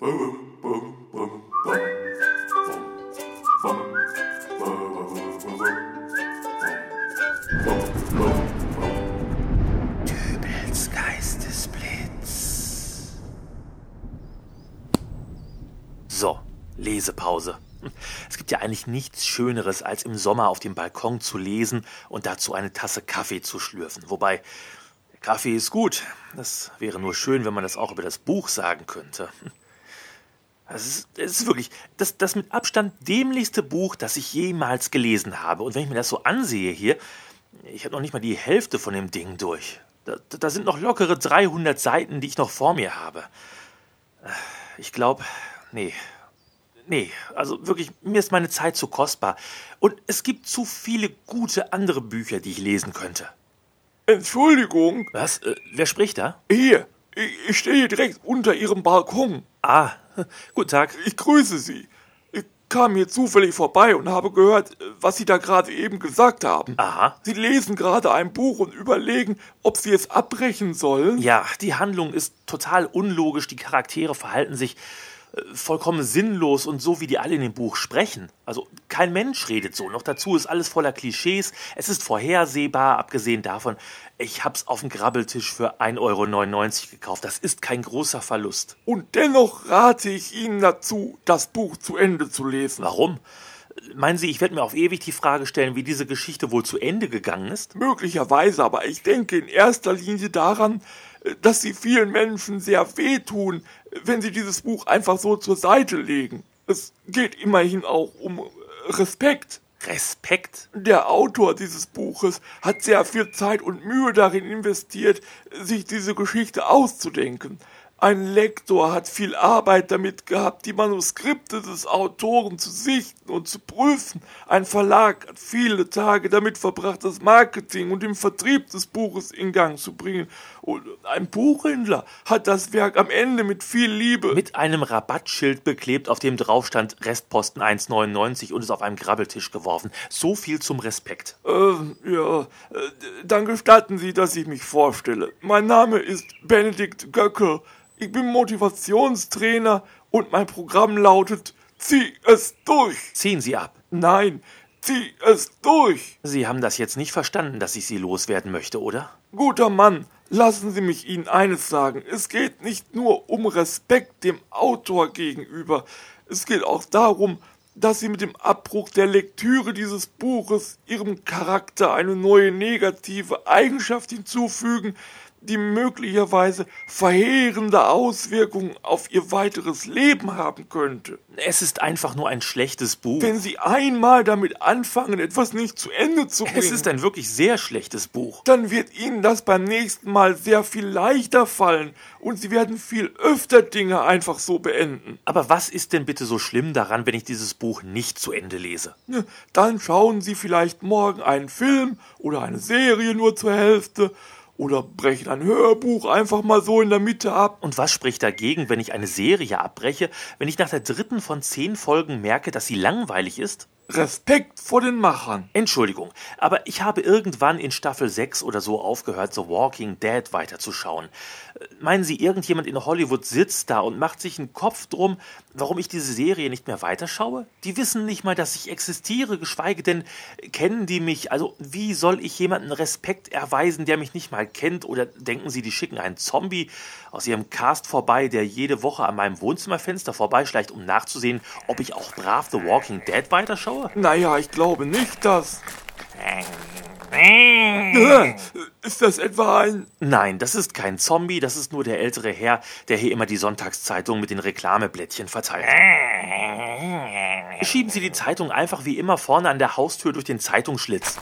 Dübels Geistesblitz. So, Lesepause. Es gibt ja eigentlich nichts Schöneres, als im Sommer auf dem Balkon zu lesen und dazu eine Tasse Kaffee zu schlürfen. Wobei, Kaffee ist gut. Das wäre nur schön, wenn man das auch über das Buch sagen könnte. Es ist, es ist wirklich das, das mit Abstand dämlichste Buch, das ich jemals gelesen habe. Und wenn ich mir das so ansehe hier, ich habe noch nicht mal die Hälfte von dem Ding durch. Da, da sind noch lockere 300 Seiten, die ich noch vor mir habe. Ich glaube, nee, nee, also wirklich, mir ist meine Zeit zu kostbar. Und es gibt zu viele gute andere Bücher, die ich lesen könnte. Entschuldigung, Was? Äh, wer spricht da? hier, ich, ich stehe hier direkt unter Ihrem Balkon. Ah, guten Tag. Ich grüße Sie. Ich kam hier zufällig vorbei und habe gehört, was Sie da gerade eben gesagt haben. Aha. Sie lesen gerade ein Buch und überlegen, ob Sie es abbrechen sollen. Ja, die Handlung ist total unlogisch, die Charaktere verhalten sich vollkommen sinnlos und so, wie die alle in dem Buch sprechen. Also kein Mensch redet so. Noch dazu ist alles voller Klischees. Es ist vorhersehbar, abgesehen davon, ich hab's auf dem Grabbeltisch für 1,99 Euro gekauft. Das ist kein großer Verlust. Und dennoch rate ich Ihnen dazu, das Buch zu Ende zu lesen. Warum? Meinen Sie, ich werde mir auf ewig die Frage stellen, wie diese Geschichte wohl zu Ende gegangen ist? Möglicherweise, aber ich denke in erster Linie daran, dass sie vielen Menschen sehr wehtun, wenn sie dieses Buch einfach so zur Seite legen. Es geht immerhin auch um Respekt. Respekt? Der Autor dieses Buches hat sehr viel Zeit und Mühe darin investiert, sich diese Geschichte auszudenken. Ein Lektor hat viel Arbeit damit gehabt, die Manuskripte des Autoren zu sichten und zu prüfen. Ein Verlag hat viele Tage damit verbracht, das Marketing und den Vertrieb des Buches in Gang zu bringen. Und ein Buchhändler hat das Werk am Ende mit viel Liebe Mit einem Rabattschild beklebt, auf dem drauf stand Restposten 1,99 und es auf einem Grabbeltisch geworfen. So viel zum Respekt. Äh, ja, äh, dann gestatten Sie, dass ich mich vorstelle. Mein Name ist Benedikt Göckel. Ich bin Motivationstrainer und mein Programm lautet Zieh es durch. Ziehen Sie ab. Nein, zieh es durch. Sie haben das jetzt nicht verstanden, dass ich Sie loswerden möchte, oder? Guter Mann, lassen Sie mich Ihnen eines sagen. Es geht nicht nur um Respekt dem Autor gegenüber. Es geht auch darum, dass Sie mit dem Abbruch der Lektüre dieses Buches Ihrem Charakter eine neue negative Eigenschaft hinzufügen, die möglicherweise verheerende Auswirkungen auf Ihr weiteres Leben haben könnte. Es ist einfach nur ein schlechtes Buch. Wenn Sie einmal damit anfangen, etwas nicht zu Ende zu bringen, Es ist ein wirklich sehr schlechtes Buch. dann wird Ihnen das beim nächsten Mal sehr viel leichter fallen und Sie werden viel öfter Dinge einfach so beenden. Aber was ist denn bitte so schlimm daran, wenn ich dieses Buch nicht zu Ende lese? Dann schauen Sie vielleicht morgen einen Film oder eine Serie nur zur Hälfte oder brechen ein Hörbuch einfach mal so in der Mitte ab. Und was spricht dagegen, wenn ich eine Serie abbreche, wenn ich nach der dritten von zehn Folgen merke, dass sie langweilig ist? Respekt vor den Machern. Entschuldigung, aber ich habe irgendwann in Staffel 6 oder so aufgehört, The Walking Dead weiterzuschauen. Äh, Meinen Sie, irgendjemand in Hollywood sitzt da und macht sich einen Kopf drum, warum ich diese Serie nicht mehr weiterschaue? Die wissen nicht mal, dass ich existiere, geschweige denn kennen die mich. Also, wie soll ich jemanden Respekt erweisen, der mich nicht mal kennt? Oder denken Sie, die schicken einen Zombie aus ihrem Cast vorbei, der jede Woche an meinem Wohnzimmerfenster vorbeischleicht, um nachzusehen, ob ich auch brav The Walking Dead weiterschaue? Naja, ich glaube nicht, dass. Äh, Ist das etwa ein. Nein, das ist kein Zombie, das ist nur der ältere Herr, der hier immer die Sonntagszeitung mit den Reklameblättchen verteilt. Schieben Sie die Zeitung einfach wie immer vorne an der Haustür durch den Zeitungsschlitz.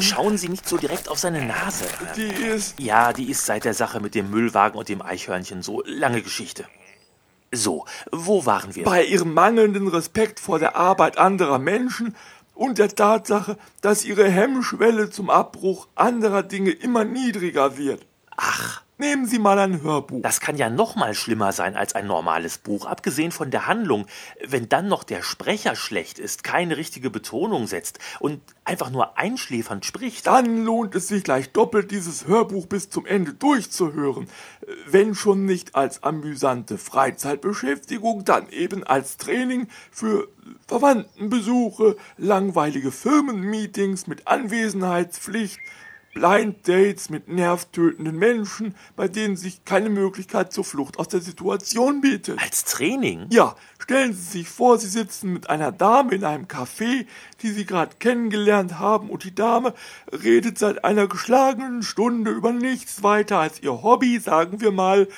Schauen Sie nicht so direkt auf seine Nase. Die ist. Ja, die ist seit der Sache mit dem Müllwagen und dem Eichhörnchen so lange Geschichte. So, wo waren wir? bei ihrem mangelnden Respekt vor der Arbeit anderer Menschen und der Tatsache, dass ihre Hemmschwelle zum Abbruch anderer Dinge immer niedriger wird. Ach, Nehmen Sie mal ein Hörbuch. Das kann ja noch mal schlimmer sein als ein normales Buch, abgesehen von der Handlung. Wenn dann noch der Sprecher schlecht ist, keine richtige Betonung setzt und einfach nur einschläfernd spricht. Dann lohnt es sich gleich doppelt, dieses Hörbuch bis zum Ende durchzuhören. Wenn schon nicht als amüsante Freizeitbeschäftigung, dann eben als Training für Verwandtenbesuche, langweilige Firmenmeetings mit Anwesenheitspflicht, Blind Dates mit nervtötenden Menschen, bei denen sich keine Möglichkeit zur Flucht aus der Situation bietet. Als Training? Ja, stellen Sie sich vor, Sie sitzen mit einer Dame in einem Café, die Sie gerade kennengelernt haben, und die Dame redet seit einer geschlagenen Stunde über nichts weiter als ihr Hobby, sagen wir mal, äh,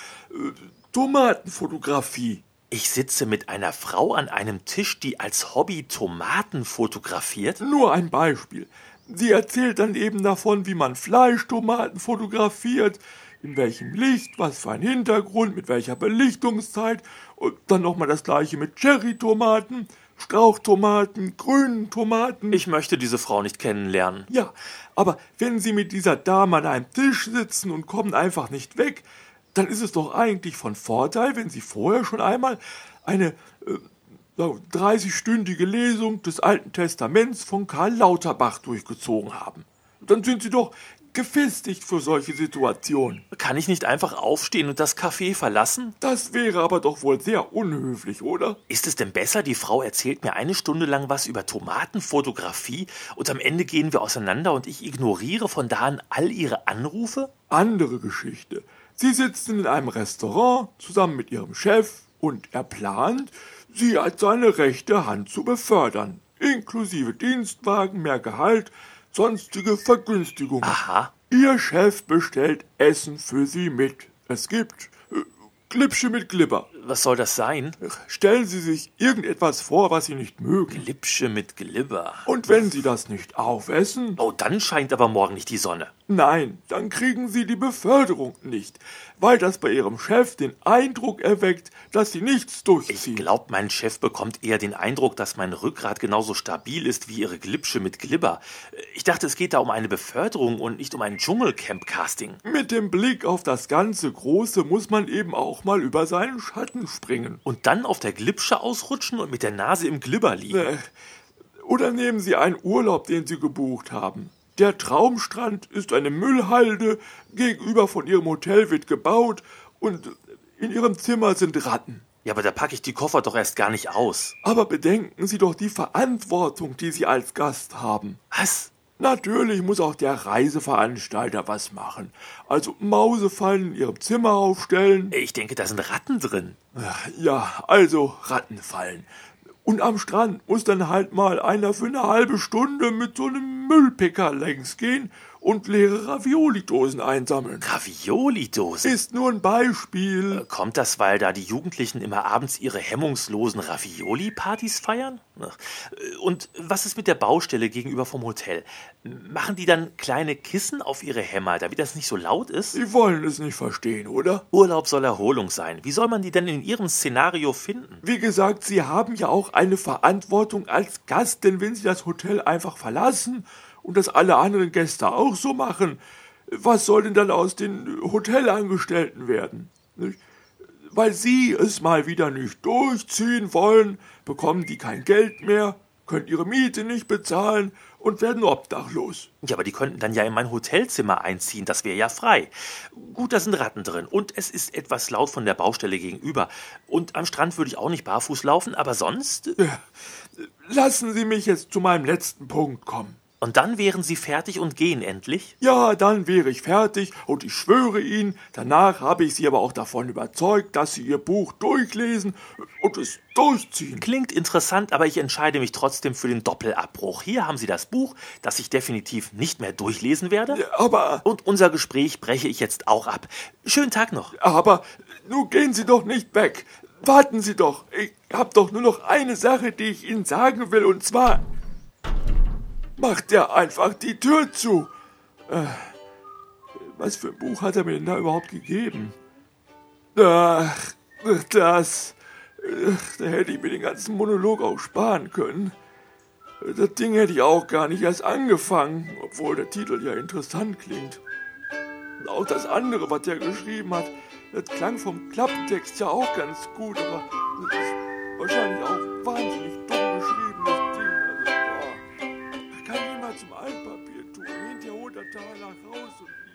Tomatenfotografie. Ich sitze mit einer Frau an einem Tisch, die als Hobby Tomaten fotografiert? Nur ein Beispiel. Sie erzählt dann eben davon, wie man Fleischtomaten fotografiert, in welchem Licht, was für ein Hintergrund, mit welcher Belichtungszeit und dann nochmal das gleiche mit Cherrytomaten, Strauchtomaten, grünen Tomaten. Ich möchte diese Frau nicht kennenlernen. Ja, aber wenn Sie mit dieser Dame an einem Tisch sitzen und kommen einfach nicht weg, dann ist es doch eigentlich von Vorteil, wenn Sie vorher schon einmal eine äh, 30-stündige Lesung des Alten Testaments von Karl Lauterbach durchgezogen haben. Dann sind Sie doch gefestigt für solche Situationen. Kann ich nicht einfach aufstehen und das Café verlassen? Das wäre aber doch wohl sehr unhöflich, oder? Ist es denn besser, die Frau erzählt mir eine Stunde lang was über Tomatenfotografie und am Ende gehen wir auseinander und ich ignoriere von da an all ihre Anrufe? Andere Geschichte. Sie sitzen in einem Restaurant zusammen mit ihrem Chef und er plant, sie als seine rechte Hand zu befördern, inklusive Dienstwagen, mehr Gehalt, sonstige Vergünstigungen. Aha. Ihr Chef bestellt Essen für sie mit. Es gibt äh, Glipsche mit Glibber. Was soll das sein? Stellen Sie sich irgendetwas vor, was Sie nicht mögen. Glipsche mit Glibber. Und wenn Sie das nicht aufessen, Oh, dann scheint aber morgen nicht die Sonne. Nein, dann kriegen Sie die Beförderung nicht, weil das bei Ihrem Chef den Eindruck erweckt, dass Sie nichts Ich durchziehen. glaub, mein Chef bekommt eher den Eindruck, dass mein Rückgrat genauso stabil ist wie ihre Glipsche mit Glibber. Ich dachte, es geht da um eine Beförderung und nicht um ein Dschungelcamp-Casting. Mit dem Blick auf das ganze Große muss man eben auch mal über seinen Schatten springen. Und dann auf der Glipsche ausrutschen und mit der Nase im Glibber liegen. Äh, Oder nehmen Sie einen Urlaub, den Sie gebucht haben. Der Traumstrand ist eine Müllhalde, gegenüber von Ihrem Hotel wird gebaut und in Ihrem Zimmer sind Ratten. Ja, aber da packe ich die Koffer doch erst gar nicht aus. Aber bedenken Sie doch die Verantwortung, die Sie als Gast haben. Was? Natürlich muss auch der Reiseveranstalter was machen. Also Mausefallen in Ihrem Zimmer aufstellen. Ich denke, da sind Ratten drin. Ja, also Rattenfallen. Und am Strand muss dann halt mal einer für eine halbe Stunde mit so einem Müllpicker längs gehen und leere Ravioli-Dosen einsammeln. Ravioli-Dose. Ist nur ein Beispiel. Kommt das, weil da die Jugendlichen immer abends ihre hemmungslosen Ravioli-Partys feiern? Und was ist mit der Baustelle gegenüber vom Hotel? Machen die dann kleine Kissen auf ihre Hämmer, damit das nicht so laut ist? Sie wollen es nicht verstehen, oder? Urlaub soll Erholung sein. Wie soll man die denn in ihrem Szenario finden? Wie gesagt, Sie haben ja auch eine Verantwortung als Gast, denn wenn Sie das Hotel einfach verlassen und das alle anderen Gäste auch so machen, was soll denn dann aus den Hotelangestellten werden? Nicht? Weil Sie es mal wieder nicht durchziehen wollen, bekommen die kein Geld mehr, können ihre Miete nicht bezahlen und werden obdachlos. Ja, aber die könnten dann ja in mein Hotelzimmer einziehen, das wäre ja frei. Gut, da sind Ratten drin und es ist etwas laut von der Baustelle gegenüber. Und am Strand würde ich auch nicht barfuß laufen, aber sonst. Lassen Sie mich jetzt zu meinem letzten Punkt kommen. Und dann wären sie fertig und gehen endlich? Ja, dann wäre ich fertig und ich schwöre Ihnen, danach habe ich Sie aber auch davon überzeugt, dass Sie Ihr Buch durchlesen und es durchziehen. Klingt interessant, aber ich entscheide mich trotzdem für den Doppelabbruch. Hier haben Sie das Buch, das ich definitiv nicht mehr durchlesen werde. Aber, Und unser Gespräch breche ich jetzt auch ab. Schönen Tag noch. aber, nun gehen Sie doch nicht weg. Warten Sie doch. Ich habe doch nur noch eine Sache, die ich Ihnen sagen will, und zwar... Macht er einfach die Tür zu. Äh, was für ein Buch hat er mir denn da überhaupt gegeben? Ach, das... Da hätte ich mir den ganzen Monolog auch sparen können. Das Ding hätte ich auch gar nicht erst angefangen, obwohl der Titel ja interessant klingt. Auch das andere, was er geschrieben hat, das klang vom Klapptext ja auch ganz gut, aber das ist wahrscheinlich auch wahnsinnig Also, boah, kann